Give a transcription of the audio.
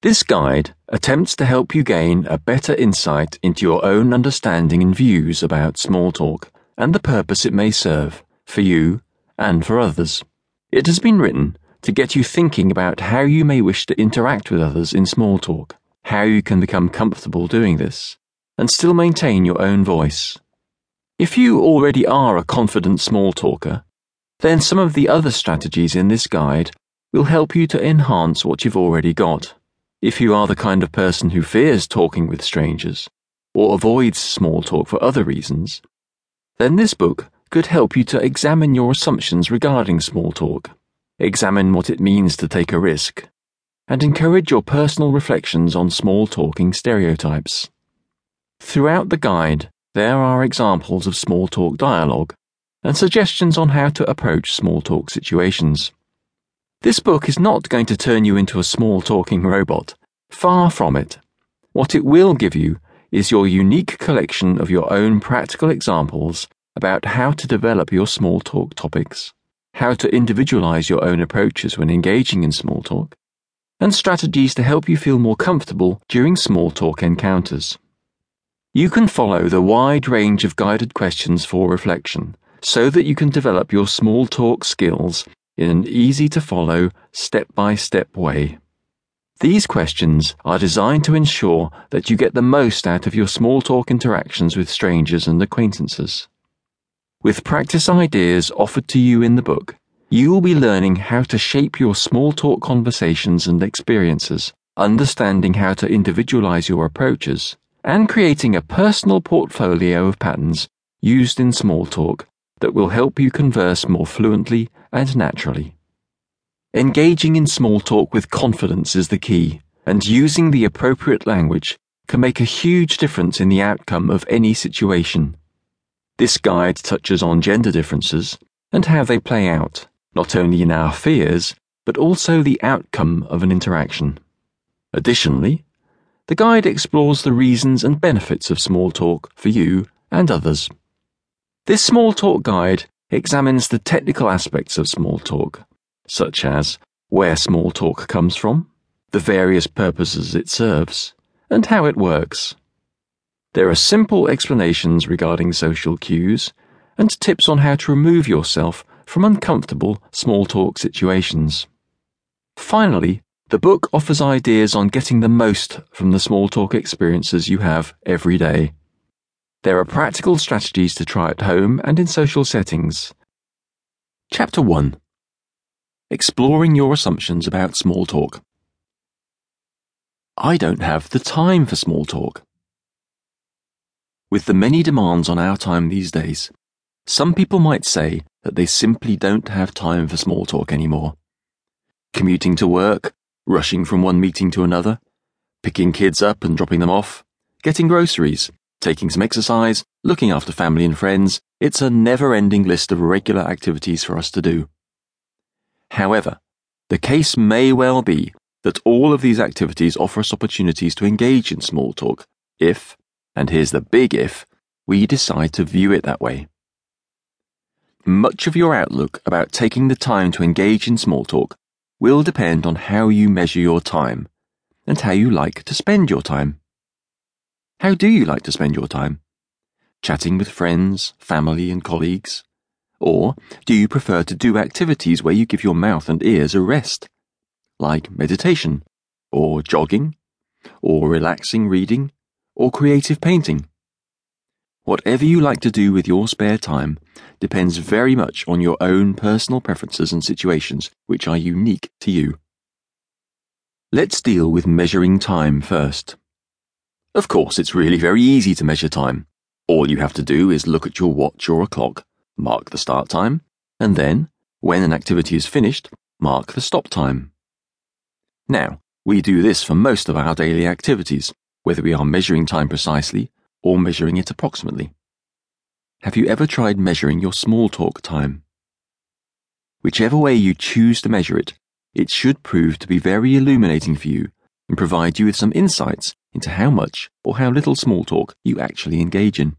This guide attempts to help you gain a better insight into your own understanding and views about small talk and the purpose it may serve for you and for others. It has been written to get you thinking about how you may wish to interact with others in small talk, how you can become comfortable doing this, and still maintain your own voice. If you already are a confident small talker, then some of the other strategies in this guide will help you to enhance what you've already got. If you are the kind of person who fears talking with strangers, or avoids small talk for other reasons, then this book could help you to examine your assumptions regarding small talk, examine what it means to take a risk, and encourage your personal reflections on small talking stereotypes. Throughout the guide, there are examples of small talk dialogue and suggestions on how to approach small talk situations. This book is not going to turn you into a small talking robot. Far from it. What it will give you is your unique collection of your own practical examples about how to develop your small talk topics, how to individualize your own approaches when engaging in small talk, and strategies to help you feel more comfortable during small talk encounters. You can follow the wide range of guided questions for reflection so that you can develop your small talk skills in an easy to follow, step by step way. These questions are designed to ensure that you get the most out of your small talk interactions with strangers and acquaintances. With practice ideas offered to you in the book, you will be learning how to shape your small talk conversations and experiences, understanding how to individualize your approaches, and creating a personal portfolio of patterns used in small talk that will help you converse more fluently and naturally. Engaging in small talk with confidence is the key, and using the appropriate language can make a huge difference in the outcome of any situation. This guide touches on gender differences and how they play out, not only in our fears, but also the outcome of an interaction. Additionally, the guide explores the reasons and benefits of small talk for you and others. This small talk guide examines the technical aspects of small talk, such as where small talk comes from, the various purposes it serves, and how it works. There are simple explanations regarding social cues and tips on how to remove yourself from uncomfortable small talk situations. Finally, the book offers ideas on getting the most from the small talk experiences you have every day. There are practical strategies to try at home and in social settings. Chapter 1 Exploring Your Assumptions About Small Talk. I don't have the time for small talk. With the many demands on our time these days, some people might say that they simply don't have time for small talk anymore. Commuting to work, rushing from one meeting to another, picking kids up and dropping them off, getting groceries, taking some exercise, looking after family and friends, it's a never ending list of regular activities for us to do. However, the case may well be that all of these activities offer us opportunities to engage in small talk if, and here's the big if, we decide to view it that way. Much of your outlook about taking the time to engage in small talk will depend on how you measure your time and how you like to spend your time. How do you like to spend your time? Chatting with friends, family, and colleagues? Or do you prefer to do activities where you give your mouth and ears a rest? Like meditation, or jogging, or relaxing reading, or creative painting? Whatever you like to do with your spare time depends very much on your own personal preferences and situations, which are unique to you. Let's deal with measuring time first. Of course, it's really very easy to measure time. All you have to do is look at your watch or a clock, mark the start time, and then, when an activity is finished, mark the stop time. Now, we do this for most of our daily activities, whether we are measuring time precisely or measuring it approximately. Have you ever tried measuring your small talk time? Whichever way you choose to measure it, it should prove to be very illuminating for you and provide you with some insights into how much or how little small talk you actually engage in.